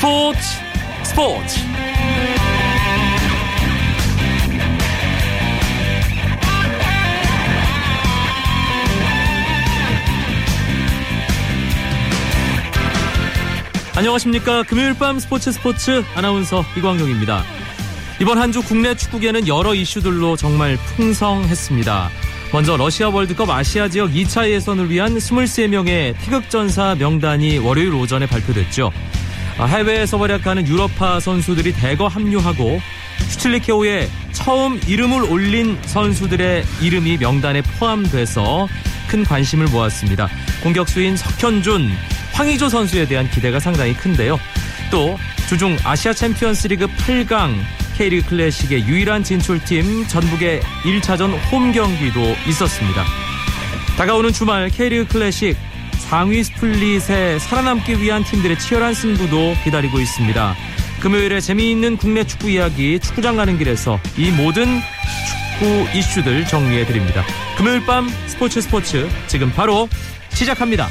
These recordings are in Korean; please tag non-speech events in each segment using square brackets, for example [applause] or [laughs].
스포츠 스포츠. 안녕하십니까. 금요일 밤 스포츠 스포츠 아나운서 이광용입니다. 이번 한 주 국내 축구계는 여러 이슈들로 정말 풍성했습니다. 먼저 러시아 월드컵 아시아 지역 2차 예선을 위한 23명의 태극전사 명단이 월요일 오전에 발표됐죠. 아, 해외에서 활약하는 유럽파 선수들이 대거 합류하고 슈틸리케호에 처음 이름을 올린 선수들의 이름이 명단에 포함돼서 큰 관심을 모았습니다. 공격수인 석현준, 황의조 선수에 대한 기대가 상당히 큰데요. 또 주중 아시아 챔피언스 리그 8강 K리그 클래식의 유일한 진출팀 전북의 1차전 홈 경기도 있었습니다. 다가오는 주말 K리그 클래식 상위 스플릿에 살아남기 위한 팀들의 치열한 승부도 기다리고 있습니다. 금요일에 재미있는 국내 축구 이야기 축구장 가는 길에서 이 모든 축구 이슈들 정리해 드립니다. 금요일 밤 스포츠 스포츠 지금 바로 시작합니다.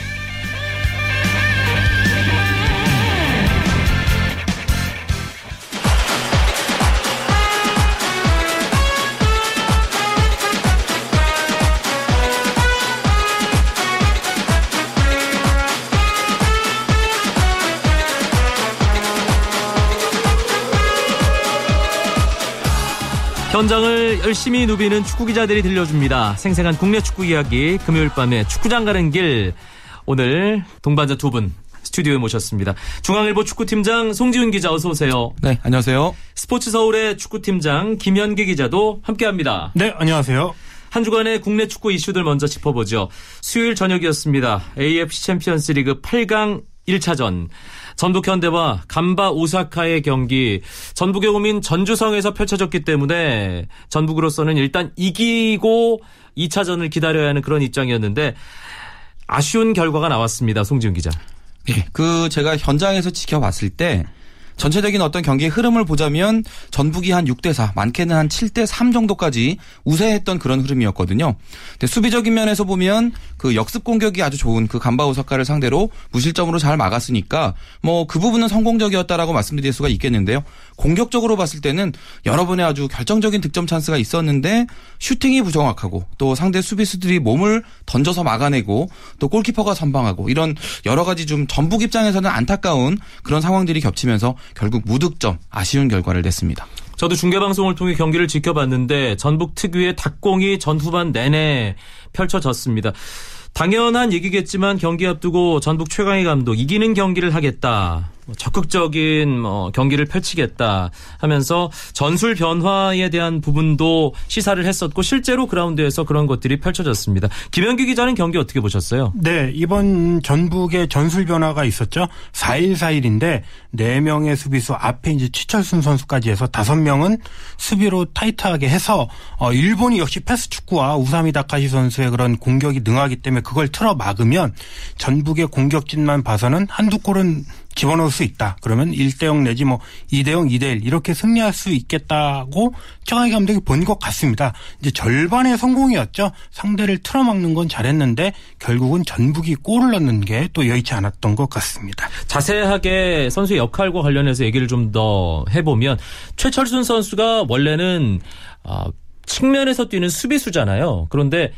현장을 열심히 누비는 축구 기자들이 들려줍니다. 생생한 국내 축구 이야기 금요일 밤에 축구장 가는 길 오늘 동반자 두 분 스튜디오에 모셨습니다. 중앙일보 축구팀장 송지훈 기자 어서 오세요. 네, 안녕하세요. 스포츠 서울의 축구팀장 김현기 기자도 함께합니다. 네, 안녕하세요. 한 주간의 국내 축구 이슈들 먼저 짚어보죠. 수요일 저녁이었습니다. AFC 챔피언스 리그 8강 1차전. 전북 현대와 간바 오사카의 경기 전북의 홈인 전주성에서 펼쳐졌기 때문에 전북으로서는 일단 이기고 2차전을 기다려야 하는 그런 입장이었는데 아쉬운 결과가 나왔습니다. 송지훈 기자. 예, 그 제가 현장에서 지켜봤을 때 전체적인 어떤 경기의 흐름을 보자면 전북이 한 6대 4, 많게는 한 7대 3 정도까지 우세했던 그런 흐름이었거든요. 근데 수비적인 면에서 보면 그 역습 공격이 아주 좋은 그 간바 오사카를 상대로 무실점으로 잘 막았으니까 뭐 그 부분은 성공적이었다라고 말씀드릴 수가 있겠는데요. 공격적으로 봤을 때는 여러 번의 아주 결정적인 득점 찬스가 있었는데 슈팅이 부정확하고 또 상대 수비수들이 몸을 던져서 막아내고 또 골키퍼가 선방하고 이런 여러 가지 좀 전북 입장에서는 안타까운 그런 상황들이 겹치면서 결국 무득점 아쉬운 결과를 냈습니다. 저도 중계방송을 통해 경기를 지켜봤는데 전북 특유의 닭공이 전 후반 내내 펼쳐졌습니다. 당연한 얘기겠지만 경기 앞두고 전북 최강희 감독 이기는 경기를 하겠다. 뭐 적극적인 뭐 경기를 펼치겠다 하면서 전술 변화에 대한 부분도 시사를 했었고 실제로 그라운드에서 그런 것들이 펼쳐졌습니다. 김현규 기자는 경기 어떻게 보셨어요? 네, 이번 전북의 전술 변화가 있었죠. 4일 4일인데 4명의 수비수 앞에 이제 최철순 선수까지 해서 5명은 수비로 타이트하게 해서 어 일본이 역시 패스 축구와 우사미 다카시 선수의 그런 공격이 능하기 때문에 그걸 틀어 막으면 전북의 공격진만 봐서는 한두 골은 집어넣을 수 있다. 그러면 1대0 내지 뭐 2대0, 2대1 이렇게 승리할 수 있겠다고 정하희 감독이 본 것 같습니다. 이제 절반의 성공이었죠. 상대를 틀어막는 건 잘했는데 결국은 전북이 골을 넣는 게 또 여의치 않았던 것 같습니다. 자세하게 선수의 역할과 관련해서 얘기를 좀 더 해보면 최철순 선수가 원래는 어, 측면에서 뛰는 수비수잖아요. 그런데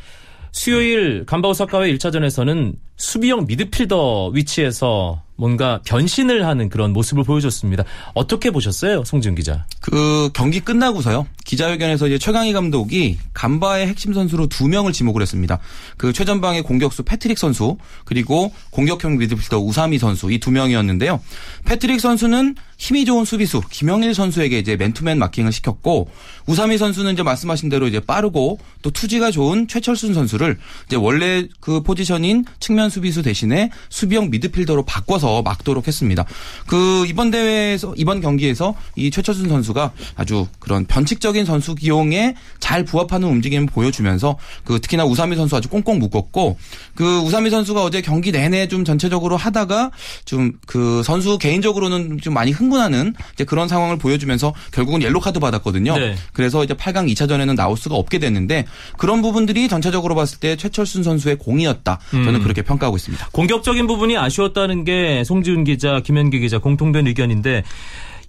수요일 간바오사카와의 1차전에서는 수비형 미드필더 위치에서 뭔가 변신을 하는 그런 모습을 보여줬습니다. 어떻게 보셨어요, 송지훈 기자? 그 경기 끝나고서요. 기자회견에서 이제 최강희 감독이 간바의 핵심 선수로 두 명을 지목을 했습니다. 그 최전방의 공격수 패트릭 선수 그리고 공격형 미드필더 우사미 선수 이 두 명이었는데요. 패트릭 선수는 힘이 좋은 수비수 김영일 선수에게 이제 맨투맨 마킹을 시켰고 우사미 선수는 이제 말씀하신 대로 이제 빠르고 또 투지가 좋은 최철순 선수를 이제 원래 그 포지션인 측면 수비수 대신에 수비형 미드필더로 바꿔서 막도록 했습니다. 그 이번 대회에서 이번 경기에서 이 최철순 선수가 아주 그런 변칙적인 선수 기용에 잘 부합하는 움직임을 보여주면서 그 특히나 우사미 선수 아주 꽁꽁 묶었고 그 우사미 선수가 어제 경기 내내 좀 전체적으로 하다가 좀 그 선수 개인적으로는 좀 많이 흥 흥분하는 이제 그런 상황을 보여주면서 결국은 옐로 카드 받았거든요. 네. 그래서 이제 8강 2차전에는 나올 수가 없게 됐는데 그런 부분들이 전체적으로 봤을 때 최철순 선수의 공이었다. 저는 음. 그렇게 평가하고 있습니다. 공격적인 부분이 아쉬웠다는 게 송지훈 기자, 김현기 기자 공통된 의견인데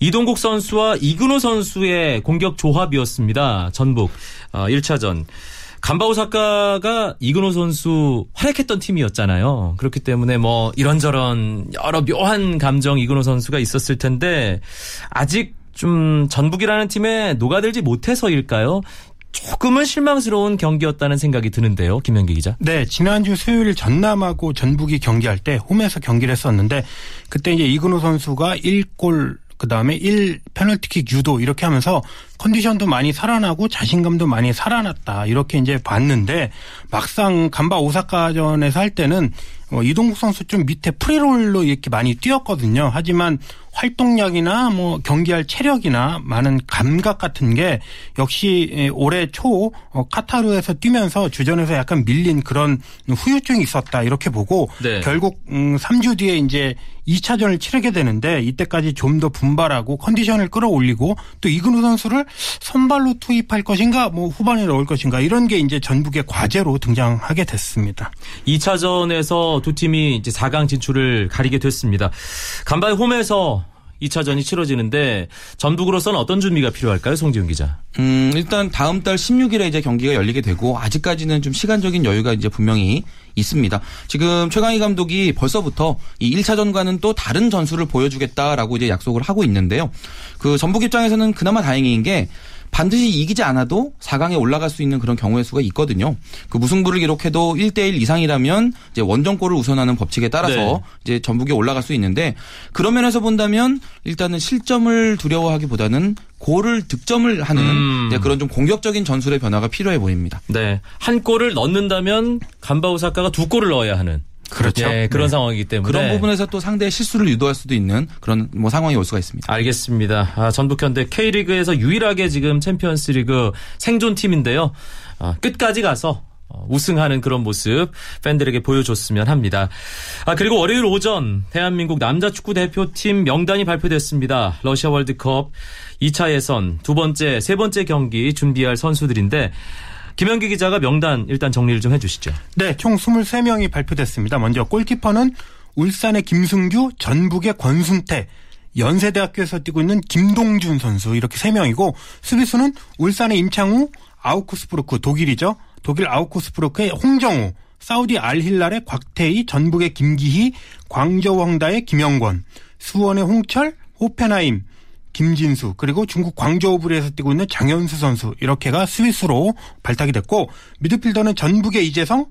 이동국 선수와 이근호 선수의 공격 조합이었습니다. 전북 어, 1차전. 간바오사카가 이근호 선수 활약했던 팀이었잖아요. 그렇기 때문에 뭐 이런저런 여러 묘한 감정 이근호 선수가 있었을 텐데 아직 좀 전북이라는 팀에 녹아들지 못해서일까요? 조금은 실망스러운 경기였다는 생각이 드는데요. 김현기 기자. 네, 지난주 수요일 전남하고 전북이 경기할 때 홈에서 경기를 했었는데 그때 이제 이근호 선수가 1골 그 다음에 1 페널티킥 유도 이렇게 하면서 컨디션도 많이 살아나고 자신감도 많이 살아났다. 이렇게 이제 봤는데 막상 간바 오사카전에서 할 때는 어, 이동국 선수 좀 밑에 프리롤로 이렇게 많이 뛰었거든요. 하지만 활동량이나 뭐 경기할 체력이나 많은 감각 같은 게 역시 예, 올해 초 어, 카타르에서 뛰면서 주전에서 약간 밀린 그런 후유증이 있었다 이렇게 보고 네. 결국 음 3주 뒤에 이제 2차전을 치르게 되는데 이때까지 좀 더 분발하고 컨디션을 끌어올리고 또 이근우 선수를 선발로 투입할 것인가 뭐 후반에 넣을 것인가 이런 게 이제 전북의 과제로 등장하게 됐습니다. 2차전에서 두 팀이 이제 4강 진출을 가리게 됐습니다. 간바의 홈에서 2차전이 치러지는데 전북으로서는 어떤 준비가 필요할까요, 송지훈 기자? 음, 일단 다음 달 16일에 이제 경기가 열리게 되고 아직까지는 좀 시간적인 여유가 이제 분명히 있습니다. 지금 최강희 감독이 벌써부터 이 1차전과는 또 다른 전술을 보여주겠다라고 이제 약속을 하고 있는데요. 그 전북 입장에서는 그나마 다행인 게 반드시 이기지 않아도 4강에 올라갈 수 있는 그런 경우의 수가 있거든요. 그 무승부를 기록해도 1대1 이상이라면 이제 원정골을 우선하는 법칙에 따라서 네. 이제 전북에 올라갈 수 있는데 그런 면에서 본다면 일단은 실점을 두려워하기보다는 골을 득점을 하는 음. 그런 좀 공격적인 전술의 변화가 필요해 보입니다. 네. 한 골을 넣는다면 간바 오사카가 두 골을 넣어야 하는 그렇죠. 예, 그런 네. 상황이기 때문에 그런 부분에서 또 상대의 실수를 유도할 수도 있는 그런 뭐 상황이 올 수가 있습니다. 알겠습니다. 아, 전북현대 K리그에서 유일하게 지금 챔피언스리그 생존 팀인데요. 아, 끝까지 가서 어, 우승하는 그런 모습 팬들에게 보여줬으면 합니다. 아, 그리고 월요일 오전 대한민국 남자 축구 대표팀 명단이 발표됐습니다. 러시아 월드컵 2차 예선 두 번째, 세 번째 경기 준비할 선수들인데 김현기 기자가 명단 일단 정리를 좀 해주시죠. 네, 총 23명이 발표됐습니다. 먼저 골키퍼는 울산의 김승규, 전북의 권순태, 연세대학교에서 뛰고 있는 김동준 선수 이렇게 3명이고 수비수는 울산의 임창우, 아우크스부르크 독일이죠. 독일 아우크스부르크의 홍정호, 사우디 알힐랄의 곽태휘, 전북의 김기희, 광저우 헝다의 김영권, 수원의 홍철, 호펜하임, 김진수 그리고 중국 광저우 푸리에서 뛰고 있는 장현수 선수 이렇게가 스위스로 발탁이 됐고 미드필더는 전북의 이재성,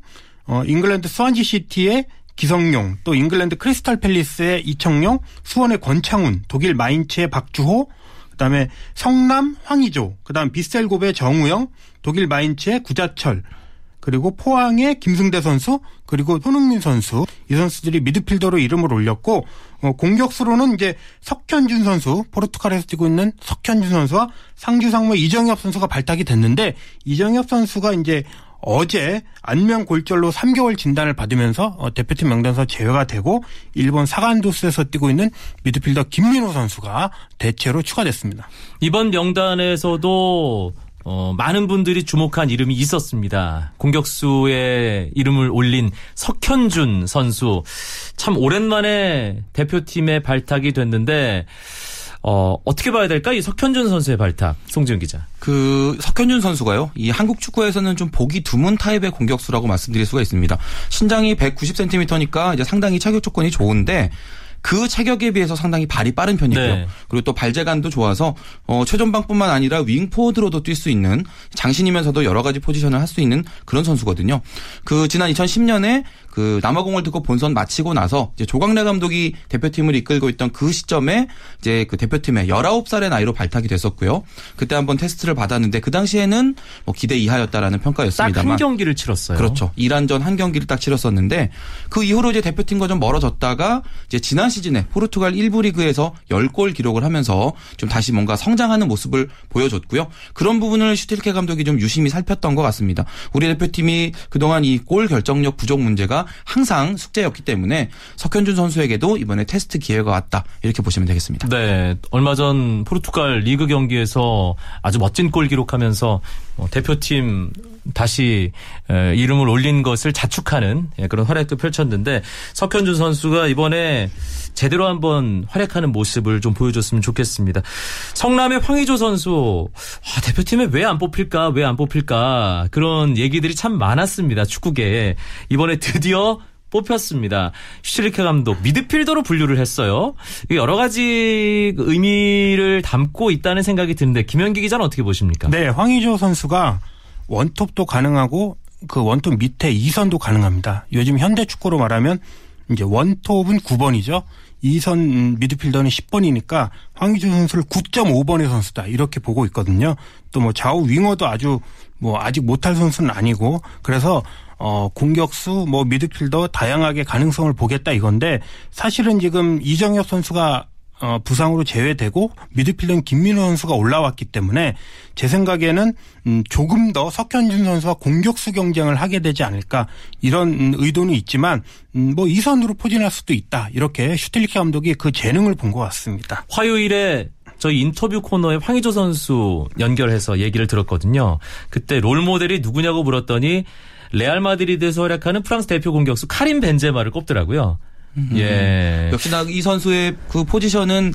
어, 잉글랜드 스완지 시티의 기성용, 또 잉글랜드 크리스탈 팰리스의 이청용, 수원의 권창훈, 독일 마인츠의 박주호, 그다음에 성남 황희조, 그다음 비셀고베의 정우영, 독일 마인츠의 구자철, 그리고 포항의 김승대 선수, 그리고 손흥민 선수 이 선수들이 미드필더로 이름을 올렸고 어, 공격수로는 이제 석현준 선수, 포르투갈에서 뛰고 있는 석현준 선수와 상주 상무 이정엽 선수가 발탁이 됐는데 이정엽 선수가 이제 어제 안면 골절로 3개월 진단을 받으면서 어, 대표팀 명단에서 제외가 되고 일본 사간도스에서 뛰고 있는 미드필더 김민호 선수가 대체로 추가됐습니다. 이번 명단에서도 어, 많은 분들이 주목한 이름이 있었습니다. 공격수의 이름을 올린 석현준 선수. 참 오랜만에 대표팀에 발탁이 됐는데, 어, 어떻게 봐야 될까? 이 석현준 선수의 발탁. 송지훈 기자. 그 석현준 선수가요. 이 한국 축구에서는 좀 보기 드문 타입의 공격수라고 말씀드릴 수가 있습니다. 신장이 190cm니까 이제 상당히 체격 조건이 좋은데 그 체격에 비해서 상당히 발이 빠른 편이고요. 네. 그리고 또 발재간도 좋아서 어, 최전방뿐만 아니라 윙포워드로도 뛸 수 있는 장신이면서도 여러 가지 포지션을 할 수 있는 그런 선수거든요. 그 지난 2010년에 그 남아공 월드컵 본선 마치고 나서 이제 조광래 감독이 대표팀을 이끌고 있던 그 시점에 이제 그 대표팀에 19살의 나이로 발탁이 됐었고요. 그때 한번 테스트를 받았는데 그 당시에는 뭐 기대 이하였다라는 딱한 평가였습니다만 경기를 치렀어요. 그렇죠. 이란전 한 경기를 딱 치렀었는데 그 이후로 이제 대표팀과 좀 멀어졌다가 이제 지난 시즌에 포르투갈 1부 리그에서 10골 기록을 하면서 좀 다시 뭔가 성장하는 모습을 보여줬고요. 그런 부분을 슈틸케 감독이 좀 유심히 살폈던 것 같습니다. 우리 대표팀이 그동안 이 골 결정력 부족 문제가 항상 숙제였기 때문에 석현준 선수에게도 이번에 테스트 기회가 왔다. 이렇게 보시면 되겠습니다. 네, 얼마 전 포르투갈 리그 경기에서 아주 멋진 골 기록하면서 어, 대표팀 다시 이름을 올린 것을 자축하는 예, 그런 활약도 펼쳤는데 석현준 선수가 이번에 제대로 한번 활약하는 모습을 좀 보여줬으면 좋겠습니다. 성남의 황의조 선수 아, 대표팀에 왜 안 뽑힐까 왜 안 뽑힐까 그런 얘기들이 참 많았습니다 축구계에 이번에 드디어 뽑혔습니다. 슈틸리케 감독 미드필더로 분류를 했어요. 여러 가지 의미를 담고 있다는 생각이 드는데 김현기 기자는 어떻게 보십니까? 네, 황의조 선수가 원톱도 가능하고 그 원톱 밑에 2선도 가능합니다. 요즘 현대 축구로 말하면 이제 원톱은 9번이죠. 2선 미드필더는 10번이니까 황희주 선수를 9.5번의 선수다 이렇게 보고 있거든요. 또 뭐 좌우 윙어도 아주 뭐 아직 못할 선수는 아니고 그래서 어 공격수 뭐 미드필더 다양하게 가능성을 보겠다 이건데 사실은 지금 이정엽 선수가 어, 부상으로 제외되고 미드필더는 김민호 선수가 올라왔기 때문에 제 생각에는 음, 조금 더 석현준 선수와 공격수 경쟁을 하게 되지 않을까 이런 음, 의도는 있지만 음, 뭐 이선으로 포진할 수도 있다 이렇게 슈틸리케 감독이 그 재능을 본 것 같습니다. 화요일에 저희 인터뷰 코너에 황의조 선수 연결해서 얘기를 들었거든요. 그때 롤 모델이 누구냐고 물었더니 레알 마드리드에서 활약하는 프랑스 대표 공격수 카림 벤제마를 꼽더라고요. 예. 역시나 이 선수의 그 포지션은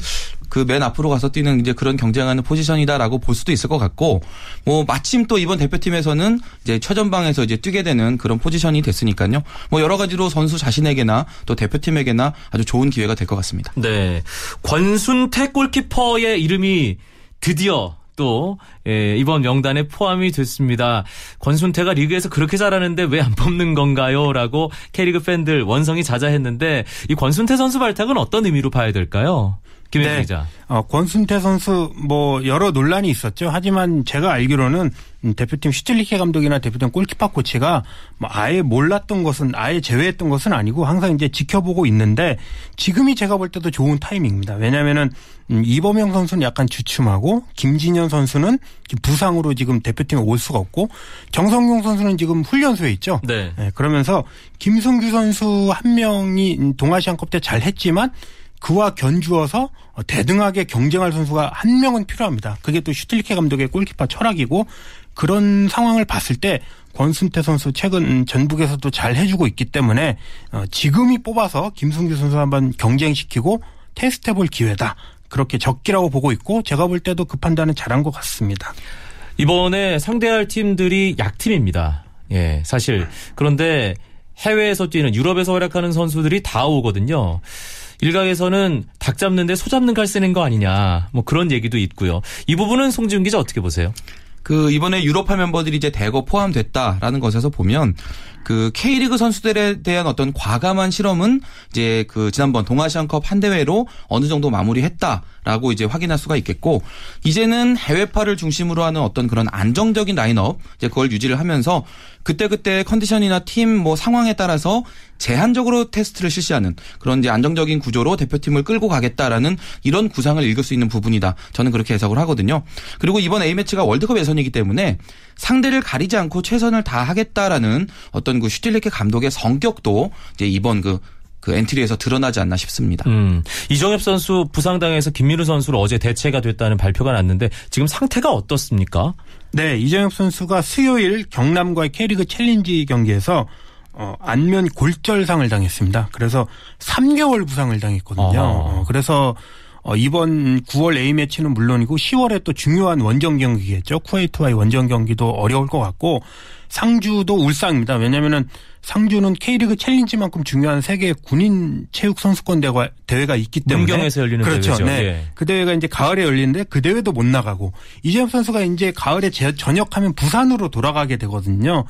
그 맨 앞으로 가서 뛰는 이제 그런 경쟁하는 포지션이다라고 볼 수도 있을 것 같고 뭐 마침 또 이번 대표팀에서는 이제 최전방에서 이제 뛰게 되는 그런 포지션이 됐으니까요. 뭐 여러 가지로 선수 자신에게나 또 대표팀에게나 아주 좋은 기회가 될 것 같습니다. 네. 권순태 골키퍼의 이름이 드디어 또 예, 이번 명단에 포함이 됐습니다. 권순태가 리그에서 그렇게 잘하는데 왜 안 뽑는 건가요?라고 K리그 팬들 원성이 자자했는데 이 권순태 선수 발탁은 어떤 의미로 봐야 될까요? 김혜진 네. 기자. 어, 권순태 선수 뭐 여러 논란이 있었죠. 하지만 제가 알기로는 대표팀 슈틸리케 감독이나 대표팀 골키퍼 코치가 뭐 아예 몰랐던 것은 아예 제외했던 것은 아니고 항상 이제 지켜보고 있는데 지금이 제가 볼 때도 좋은 타이밍입니다. 왜냐하면은 음, 이범영 선수는 약간 주춤하고 김진현 선수는 부상으로 지금 대표팀에 올 수가 없고 정성용 선수는 지금 훈련소에 있죠. 네. 네 그러면서 김승규 선수 한 명이 동아시안컵 때 잘했지만 그와 견주어서 대등하게 경쟁할 선수가 한 명은 필요합니다. 그게 또 슈틸리케 감독의 골키퍼 철학이고 그런 상황을 봤을 때 권순태 선수 최근 전북에서도 잘 해주고 있기 때문에 어, 지금이 뽑아서 김승규 선수 한번 경쟁시키고 테스트해볼 기회다. 그렇게 적기라고 보고 있고 제가 볼 때도 그 판단은 잘한 것 같습니다. 이번에 상대할 팀들이 약팀입니다. 예, 사실 그런데 해외에서 뛰는 유럽에서 활약하는 선수들이 다 오거든요. 일각에서는 닭 잡는데 소 잡는 칼 쓰는 거 아니냐 뭐 그런 얘기도 있고요. 이 부분은 송지훈 기자 어떻게 보세요? 그 이번에 유로파 멤버들이 이제 대거 포함됐다라는 것에서 보면 그 K리그 선수들에 대한 어떤 과감한 실험은 이제 그 지난번 동아시안컵 한 대회로 어느 정도 마무리했다라고 이제 확인할 수가 있겠고 이제는 해외파를 중심으로 하는 어떤 그런 안정적인 라인업 이제 그걸 유지를 하면서 그때그때 컨디션이나 팀 뭐 상황에 따라서 제한적으로 테스트를 실시하는 그런 이제 안정적인 구조로 대표팀을 끌고 가겠다라는 이런 구상을 읽을 수 있는 부분이다. 저는 그렇게 해석을 하거든요. 그리고 이번 A매치가 월드컵 예선이기 때문에 상대를 가리지 않고 최선을 다하겠다라는 어떤 그 슈틸리케 감독의 성격도 이제 이번 그그 그 엔트리에서 드러나지 않나 싶습니다. 음, 이정협 선수 부상당해서 김민우 선수로 어제 대체가 됐다는 발표가 났는데 지금 상태가 어떻습니까? 네, 이정협 선수가 수요일 경남과의 K리그 챌린지 경기에서 어, 안면 골절상을 당했습니다. 그래서 3개월 부상을 당했거든요. 어, 그래서 어, 이번 9월 A매치는 물론이고 10월에 또 중요한 원정 경기겠죠. 쿠웨이트와의 원정 경기도 어려울 것 같고 상주도 울상입니다. 왜냐면은 상주는 K리그 챌린지만큼 중요한 세계 군인 체육 선수권 대회가, 대회가 있기 때문에 문경에서 열리는 그렇죠. 대회죠. 네. 예. 그 대회가 이제 가을에 열리는데 그 대회도 못 나가고 이재엽 선수가 이제 가을에 전역하면 부산으로 돌아가게 되거든요.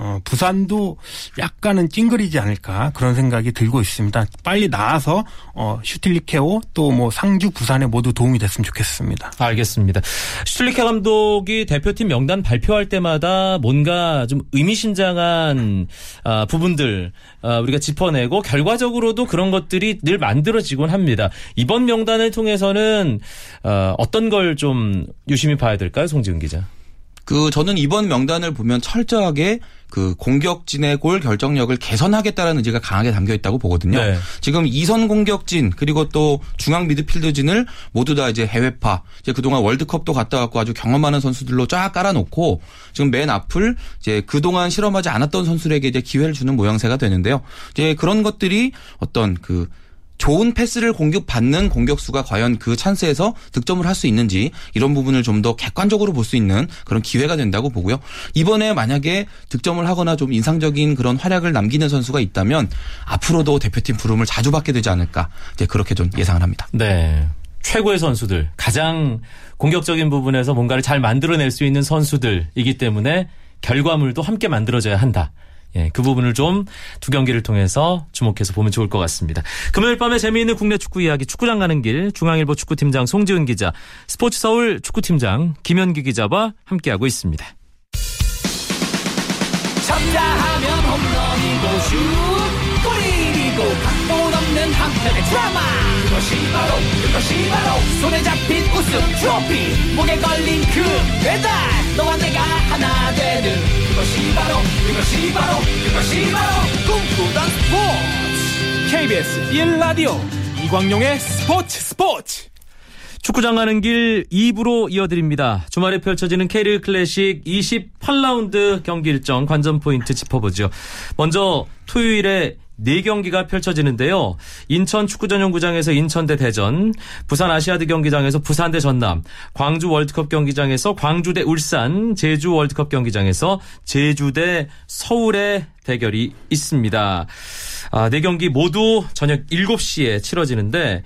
어, 부산도 약간은 찡그리지 않을까 그런 생각이 들고 있습니다. 빨리 나와서 어, 슈틸리케오 또 뭐 상주 부산에 모두 도움이 됐으면 좋겠습니다. 알겠습니다. 슈틸리케 감독이 대표팀 명단 발표할 때마다 뭔가 좀 의미심장한 아, 부분들 아, 우리가 짚어내고 결과적으로도 그런 것들이 늘 만들어지곤 합니다. 이번 명단을 통해서는 어, 어떤 걸 좀 유심히 봐야 될까요, 송지훈 기자? 그 저는 이번 명단을 보면 철저하게 그 공격진의 골 결정력을 개선하겠다라는 의지가 강하게 담겨 있다고 보거든요. 네. 지금 이선 공격진 그리고 또 중앙 미드필드진을 모두 다 이제 해외파 이제 그동안 월드컵도 갔다 왔고 아주 경험 많은 선수들로 쫙 깔아놓고 지금 맨 앞을 이제 그동안 실험하지 않았던 선수들에게 이제 기회를 주는 모양새가 되는데요. 이제 그런 것들이 어떤 그 좋은 패스를 공격받는 공격수가 과연 그 찬스에서 득점을 할 수 있는지 이런 부분을 좀 더 객관적으로 볼 수 있는 그런 기회가 된다고 보고요. 이번에 만약에 득점을 하거나 좀 인상적인 그런 활약을 남기는 선수가 있다면 앞으로도 대표팀 부름을 자주 받게 되지 않을까 이제 그렇게 좀 예상을 합니다. 네. 최고의 선수들, 가장 공격적인 부분에서 뭔가를 잘 만들어낼 수 있는 선수들이기 때문에 결과물도 함께 만들어져야 한다. 예, 그 부분을 좀 두 경기를 통해서 주목해서 보면 좋을 것 같습니다. 금요일 밤에 재미있는 국내 축구 이야기 축구장 가는 길 중앙일보 축구팀장 송지은 기자, 스포츠 서울 축구팀장 김현기 기자와 함께하고 있습니다. 쳤다 하면 홈런이고 슛 골이고 각본 없는 한편의 드라마 그것이 바로 그것이 바로 손에 잡힌 우승 트로피 목에 걸린 그 배달 너와 내가 하나 되는 그것이 바로 그것이 바로 그것이 바로 꿈꾸던 스포츠 KBS 1라디오 이광용의 스포츠 스포츠 축구장 가는 길 2부로 이어드립니다. 주말에 펼쳐지는 K리그 클래식 28라운드 경기 일정 관전 포인트 짚어보죠. 먼저 토요일에 4경기가 펼쳐지는데요. 인천 축구전용구장에서 인천대 대전, 부산 아시아드 경기장에서 부산대 전남, 광주 월드컵 경기장에서 광주대 울산, 제주 월드컵 경기장에서 제주대 서울의 대결이 있습니다. 아, 4경기 모두 저녁 7시에 치러지는데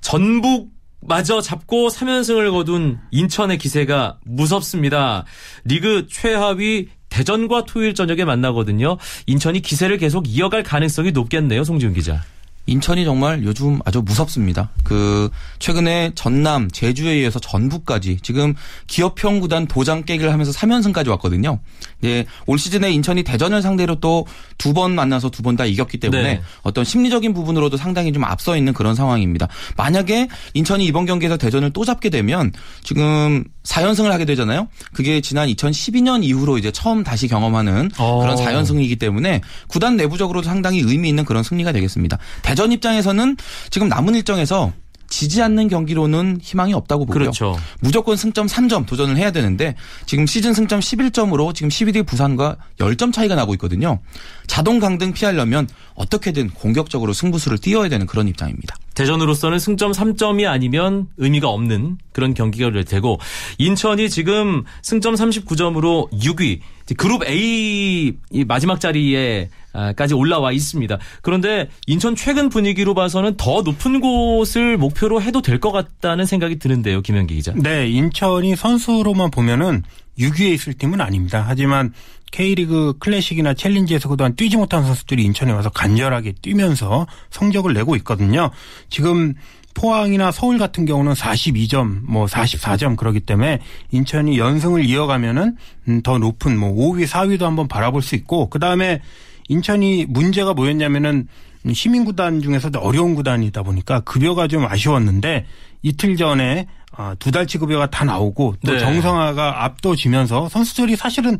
전북 마저 잡고 3연승을 거둔 인천의 기세가 무섭습니다. 리그 최하위 대전과 토요일 저녁에 만나거든요. 인천이 기세를 계속 이어갈 가능성이 높겠네요, 송지훈 기자. 인천이 정말 요즘 아주 무섭습니다. 그 최근에 전남, 제주에 이어서 전북까지 지금 기업형 구단 도장 깨기를 하면서 3연승까지 왔거든요. 예, 올 시즌에 인천이 대전을 상대로 또 두 번 만나서 두 번 다 이겼기 때문에 네. 어떤 심리적인 부분으로도 상당히 좀 앞서 있는 그런 상황입니다. 만약에 인천이 이번 경기에서 대전을 또 잡게 되면 지금 4연승을 하게 되잖아요. 그게 지난 2012년 이후로 이제 처음 다시 경험하는 어. 그런 4연승이기 때문에 구단 내부적으로도 상당히 의미 있는 그런 승리가 되겠습니다. 대전 입장에서는 지금 남은 일정에서 지지 않는 경기로는 희망이 없다고 보고요. 그렇죠. 무조건 승점 3점 도전을 해야 되는데 지금 시즌 승점 11점으로 지금 12위 부산과 10점 차이가 나고 있거든요. 자동 강등 피하려면 어떻게든 공격적으로 승부수를 띄워야 되는 그런 입장입니다. 대전으로서는 승점 3점이 아니면 의미가 없는 그런 경기가 될 테고 인천이 지금 승점 39점으로 6위 그룹 A 이 마지막 자리에까지 올라와 있습니다. 그런데 인천 최근 분위기로 봐서는 더 높은 곳을 목표로 해도 될 것 같다는 생각이 드는데요, 김현기 기자. 네, 인천이 선수로만 보면은 6위에 있을 팀은 아닙니다. 하지만 K리그 클래식이나 챌린지에서 그동안 뛰지 못한 선수들이 인천에 와서 간절하게 뛰면서 성적을 내고 있거든요. 지금 포항이나 서울 같은 경우는 42점, 뭐 44점 그러기 때문에 인천이 연승을 이어가면은 음, 더 높은 뭐 5위, 4위도 한번 바라볼 수 있고 그 다음에 인천이 문제가 뭐였냐면은 시민구단 중에서도 어려운 구단이다 보니까 급여가 좀 아쉬웠는데 이틀 전에 아, 두 달치 급여가 다 나오고 또 네. 정성화가 압도지면서 선수들이 사실은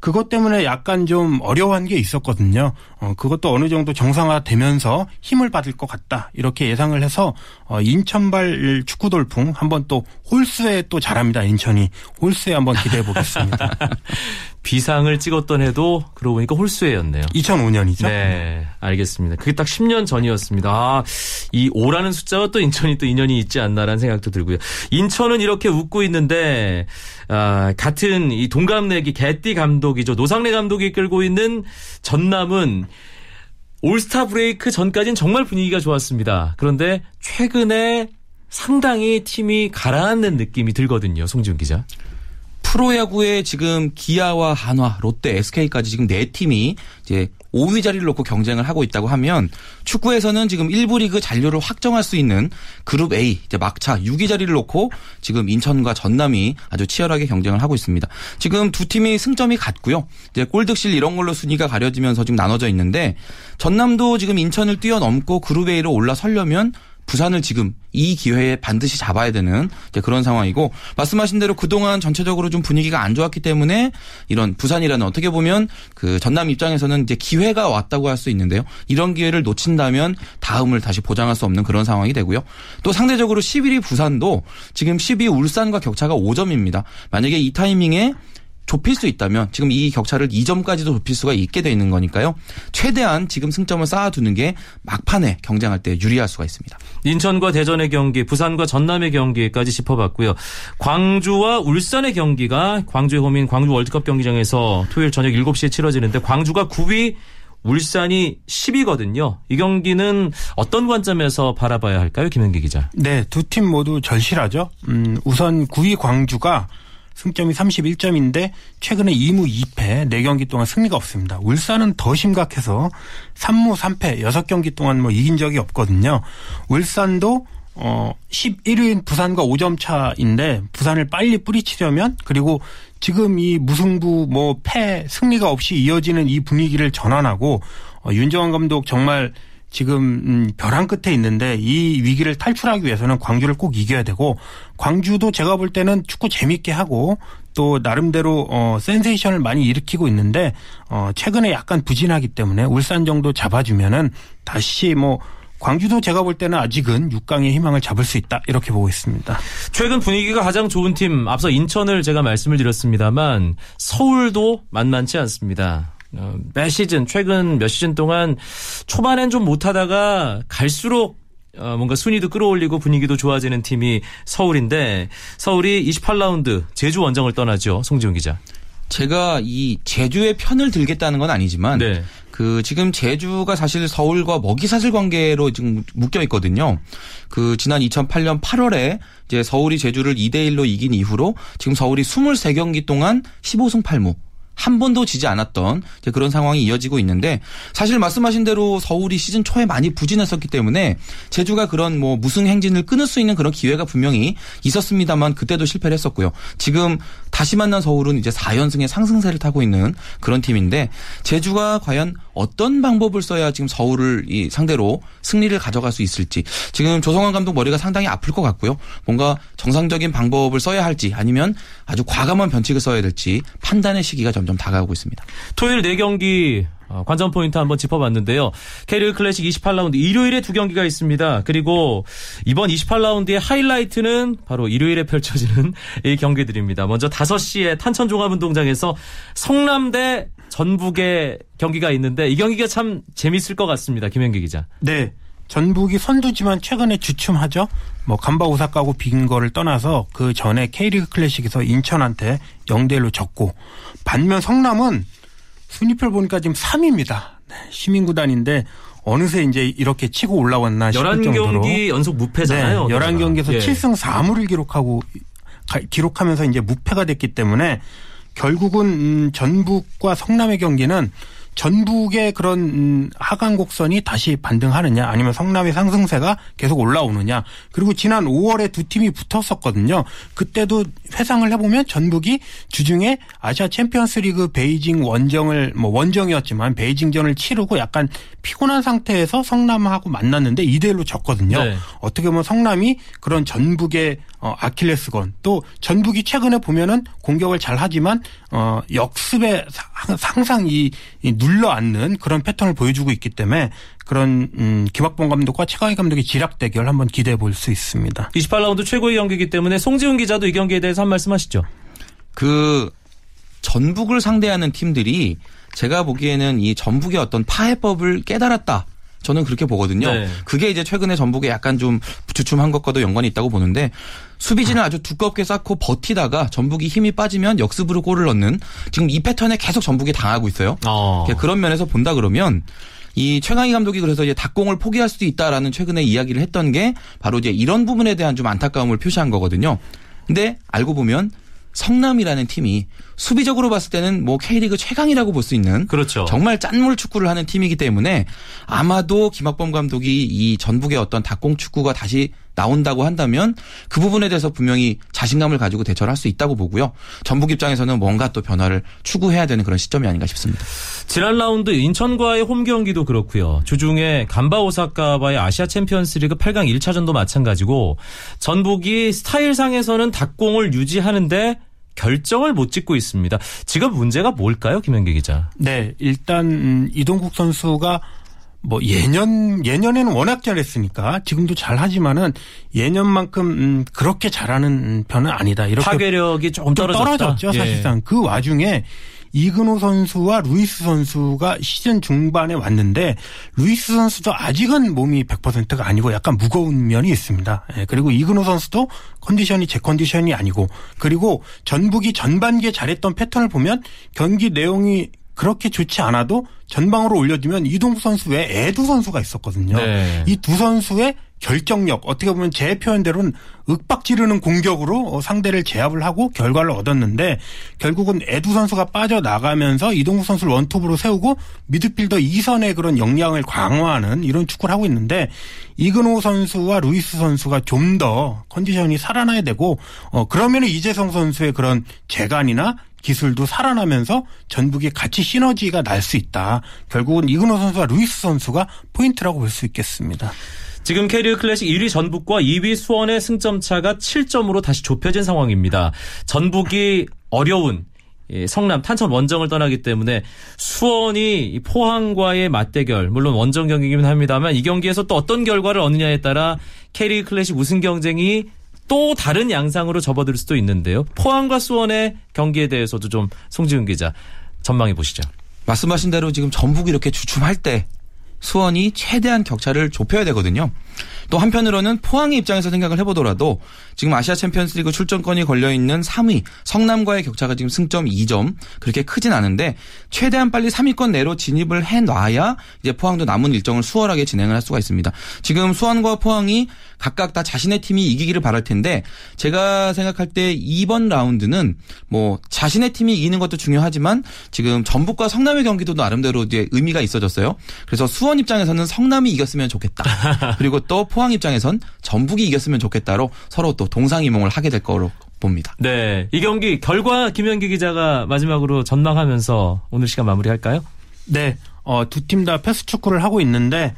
그것 때문에 약간 좀 어려워한 게 있었거든요. 어, 그것도 어느 정도 정상화되면서 힘을 받을 것 같다. 이렇게 예상을 해서 어, 인천발 축구 돌풍 한번 또 홀수에 또 잘합니다. 인천이 홀수에 한번 기대해 보겠습니다. [laughs] 비상을 찍었던 해도 그러고 보니까 홀수회였네요. 2005년이죠. 네, 알겠습니다. 그게 딱 10년 전이었습니다. 아, 이 5라는 숫자와 또 인천이 또 인연이 있지 않나라는 생각도 들고요. 인천은 이렇게 웃고 있는데, 아, 같은 이 동갑내기 개띠 감독이죠. 노상래 감독이 끌고 있는 전남은 올스타 브레이크 전까지는 정말 분위기가 좋았습니다. 그런데 최근에 상당히 팀이 가라앉는 느낌이 들거든요. 송지훈 기자. 프로야구에 지금 기아와 한화, 롯데, SK까지 지금 네 팀이 이제 5위 자리를 놓고 경쟁을 하고 있다고 하면 축구에서는 지금 1부 리그 잔류를 확정할 수 있는 그룹 A 이제 막차 6위 자리를 놓고 지금 인천과 전남이 아주 치열하게 경쟁을 하고 있습니다. 지금 두 팀이 승점이 같고요. 이제 골득실 이런 걸로 순위가 가려지면서 지금 나눠져 있는데 전남도 지금 인천을 뛰어넘고 그룹 A로 올라서려면 부산을 지금 이 기회에 반드시 잡아야 되는 그런 상황이고 말씀하신 대로 그동안 전체적으로 좀 분위기가 안 좋았기 때문에 이런 부산이라는 어떻게 보면 그 전남 입장에서는 이제 기회가 왔다고 할 수 있는데요. 이런 기회를 놓친다면 다음을 다시 보장할 수 없는 그런 상황이 되고요. 또 상대적으로 11위 부산도 지금 10위 울산과 격차가 5점입니다. 만약에 이 타이밍에 좁힐 수 있다면 지금 이 격차를 2점까지도 좁힐 수가 있게 돼 있는 거니까요. 최대한 지금 승점을 쌓아두는 게 막판에 경쟁할 때 유리할 수가 있습니다. 인천과 대전의 경기, 부산과 전남의 경기까지 짚어봤고요. 광주와 울산의 경기가 광주의 홈인 광주 월드컵 경기장에서 토요일 저녁 7시에 치러지는데 광주가 9위, 울산이 10위거든요. 이 경기는 어떤 관점에서 바라봐야 할까요, 김현기 기자? 네, 두 팀 모두 절실하죠. 음, 우선 9위 광주가 승점이 31점인데 최근에 2무 2패 4경기 동안 승리가 없습니다. 울산은 더 심각해서 3무 3패 6경기 동안 뭐 이긴 적이 없거든요. 울산도 어 11위인 부산과 5점 차인데 부산을 빨리 뿌리치려면 그리고 지금 이 무승부 뭐 패 승리가 없이 이어지는 이 분위기를 전환하고 어, 윤정환 감독 정말 지금 음, 벼랑 끝에 있는데 이 위기를 탈출하기 위해서는 광주를 꼭 이겨야 되고 광주도 제가 볼 때는 축구 재밌게 하고 또 나름대로 어 센세이션을 많이 일으키고 있는데 어 최근에 약간 부진하기 때문에 울산 정도 잡아주면은 다시 뭐 광주도 제가 볼 때는 아직은 6강의 희망을 잡을 수 있다 이렇게 보고 있습니다. 최근 분위기가 가장 좋은 팀 앞서 인천을 제가 말씀을 드렸습니다만 서울도 만만치 않습니다. 어, 매 시즌 최근 몇 시즌 동안 초반엔 좀 못하다가 갈수록 어, 뭔가 순위도 끌어올리고 분위기도 좋아지는 팀이 서울인데 서울이 28라운드 제주 원정을 떠나죠. 송지훈 기자. 제가 이 제주의 편을 들겠다는 건 아니지만 네. 그 지금 제주가 사실 서울과 먹이 사슬 관계로 지금 묶여 있거든요. 그 지난 2008년 8월에 이제 서울이 제주를 2대 1로 이긴 이후로 지금 서울이 23경기 동안 15승 8무 한 번도 지지 않았던 이제 그런 상황이 이어지고 있는데 사실 말씀하신 대로 서울이 시즌 초에 많이 부진했었기 때문에 제주가 그런 뭐 무승 행진을 끊을 수 있는 그런 기회가 분명히 있었습니다만 그때도 실패를 했었고요. 지금 다시 만난 서울은 이제 4연승의 상승세를 타고 있는 그런 팀인데 제주가 과연 어떤 방법을 써야 지금 서울을 이 상대로 승리를 가져갈 수 있을지 지금 조성환 감독 머리가 상당히 아플 것 같고요. 뭔가 정상적인 방법을 써야 할지 아니면 아주 과감한 변칙을 써야 될지 판단의 시기가 점점 다가오고 있습니다. 토요일 4경기 어, 관전 포인트 한번 짚어봤는데요. K리그 클래식 28라운드 일요일에 두 경기가 있습니다. 그리고 이번 28라운드의 하이라이트는 바로 일요일에 펼쳐지는 [laughs] 이 경기들입니다. 먼저 5시에 탄천종합운동장에서 성남대 전북의 경기가 있는데 이 경기가 참 재밌을 것 같습니다. 김현기 기자. 네. 전북이 선두지만 최근에 주춤하죠. 뭐 간바 오사카고 빈 거를 떠나서 그 전에 K리그 클래식에서 인천한테 0대 1로 졌고 반면 성남은 순위표를 보니까 지금 3위입니다. 네, 시민구단인데 어느새 이제 이렇게 치고 올라왔나 싶을 정도로 11경기 연속 무패잖아요. 네, 11경기에서 예. 7승 4무를 기록하고 가- 기록하면서 이제 무패가 됐기 때문에 결국은 음, 전북과 성남의 경기는 전북의 그런 음, 하강 곡선이 다시 반등하느냐 아니면 성남의 상승세가 계속 올라오느냐 그리고 지난 5월에 두 팀이 붙었었거든요. 그때도 회상을 해보면 전북이 주중에 아시아 챔피언스리그 베이징 원정을 뭐 원정이었지만 베이징전을 치르고 약간 피곤한 상태에서 성남하고 만났는데 2대 1로 졌거든요. 네. 어떻게 보면 성남이 그런 전북의 어, 아킬레스건 또 전북이 최근에 보면은 공격을 잘 하지만 어, 역습에 사- 항상 이, 이 눌러 앉는 그런 패턴을 보여주고 있기 때문에 그런 음, 김학봉 감독과 최강희 감독의 지략 대결 한번 기대해 볼 수 있습니다. 28라운드 최고의 경기이기 때문에 송지훈 기자도 이 경기에 대해서 한 말씀 하시죠. 그 전북을 상대하는 팀들이 제가 보기에는 이 전북의 어떤 파해법을 깨달았다. 저는 그렇게 보거든요. 네. 그게 이제 최근에 전북에 약간 좀 주춤한 것과도 연관이 있다고 보는데 수비진을 아주 두껍게 쌓고 버티다가 전북이 힘이 빠지면 역습으로 골을 넣는 지금 이 패턴에 계속 전북이 당하고 있어요. 어. 그런 면에서 본다 그러면 이 최강희 감독이 그래서 이제 닭공을 포기할 수도 있다라는 최근에 이야기를 했던 게 바로 이제 이런 부분에 대한 좀 안타까움을 표시한 거거든요. 근데 알고 보면 성남이라는 팀이 수비적으로 봤을 때는 뭐 K리그 최강이라고 볼 수 있는 그렇죠. 정말 짠물 축구를 하는 팀이기 때문에 아마도 김학범 감독이 이 전북의 어떤 닭공 축구가 다시 나온다고 한다면 그 부분에 대해서 분명히 자신감을 가지고 대처를 할 수 있다고 보고요. 전북 입장에서는 뭔가 또 변화를 추구해야 되는 그런 시점이 아닌가 싶습니다. 지난 라운드 인천과의 홈 경기도 그렇고요. 주중에 간바 오사카와의 아시아 챔피언스리그 8강 1차전도 마찬가지고 전북이 스타일상에서는 닭공을 유지하는데 결정을 못 짓고 있습니다. 지금 문제가 뭘까요, 김현기 기자? 네, 일단 음, 이동국 선수가 뭐 예년 예년에는 워낙 잘했으니까 지금도 잘하지만은 예년만큼 음, 그렇게 잘하는 편은 아니다. 이렇게 파괴력이 조금 좀 떨어졌다. 떨어졌죠, 예. 사실상. 그 와중에 이근호 선수와 루이스 선수가 시즌 중반에 왔는데 루이스 선수도 아직은 몸이 100%가 아니고 약간 무거운 면이 있습니다. 예, 그리고 이근호 선수도 컨디션이 제 컨디션이 아니고 그리고 전북이 전반기에 잘했던 패턴을 보면 경기 내용이 그렇게 좋지 않아도 전방으로 올려두면 이동국 선수 외에 에두 선수가 있었거든요. 네. 에두 선수의 결정력 어떻게 보면 제 표현대로는 윽박 지르는 공격으로 어, 상대를 제압을 하고 결과를 얻었는데 결국은 에두 선수가 빠져나가면서 이동국 선수를 원톱으로 세우고 미드필더 2선의 그런 역량을 강화하는 이런 축구를 하고 있는데 이근호 선수와 루이스 선수가 좀 더 컨디션이 살아나야 되고 어 그러면 이재성 선수의 그런 재간이나 기술도 살아나면서 전북이 같이 시너지가 날 수 있다. 결국은 이근호 선수와 루이스 선수가 포인트라고 볼 수 있겠습니다. 지금 K리그 클래식 1위 전북과 2위 수원의 승점 차가 7점으로 다시 좁혀진 상황입니다. 전북이 어려운 예, 성남 탄천 원정을 떠나기 때문에 수원이 이 포항과의 맞대결 물론 원정 경기이긴 합니다만 이 경기에서 또 어떤 결과를 얻느냐에 따라 K리그 클래식 우승 경쟁이 또 다른 양상으로 접어들 수도 있는데요. 포항과 수원의 경기에 대해서도 좀 송지훈 기자 전망해 보시죠. 말씀하신 대로 지금 전북이 이렇게 주춤할 때 수원이 최대한 격차를 좁혀야 되거든요. 또 한편으로는 포항의 입장에서 생각을 해보더라도 지금 아시아 챔피언스리그 출전권이 걸려 있는 3위 성남과의 격차가 지금 승점 2점 그렇게 크진 않은데 최대한 빨리 3위권 내로 진입을 해놔야 이제 포항도 남은 일정을 수월하게 진행을 할 수가 있습니다. 지금 수원과 포항이 각각 다 자신의 팀이 이기기를 바랄 텐데 제가 생각할 때 이번 라운드는 뭐 자신의 팀이 이기는 것도 중요하지만 지금 전북과 성남의 경기도 나름대로 이제 의미가 있어졌어요. 그래서 수원 입장에서는 성남이 이겼으면 좋겠다. [laughs] 그리고 또 포항 입장에선 전북이 이겼으면 좋겠다로 서로 또 동상이몽을 하게 될 거로 봅니다. 네. 이 경기 결과 김현기 기자가 마지막으로 전망하면서 오늘 시간 마무리할까요? 네, 어, 두 팀 다 패스 축구를 하고 있는데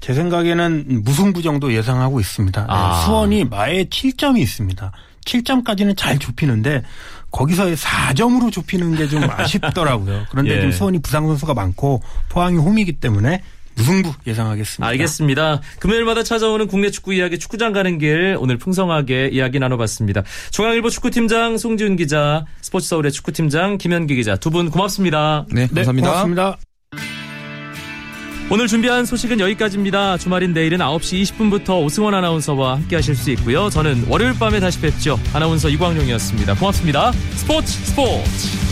제 생각에는 무승부 정도 예상하고 있습니다. 네, 아. 수원이 마에 7점이 있습니다. 7점까지는 잘 좁히는데 거기서 4점으로 좁히는 게 좀 [laughs] 아쉽더라고요. 그런데 예. 지금 수원이 부상 선수가 많고 포항이 홈이기 때문에 무승부 예상하겠습니다. 알겠습니다. 금요일마다 찾아오는 국내 축구 이야기 축구장 가는 길 오늘 풍성하게 이야기 나눠봤습니다. 중앙일보 축구팀장 송지훈 기자, 스포츠서울의 축구팀장 김현기 기자 두 분 고맙습니다. 네, 네, 감사합니다. 고맙습니다. 오늘 준비한 소식은 여기까지입니다. 주말인 내일은 9시 20분부터 오승원 아나운서와 함께 하실 수 있고요. 저는 월요일 밤에 다시 뵙죠. 아나운서 이광용이었습니다. 고맙습니다. 스포츠 스포츠.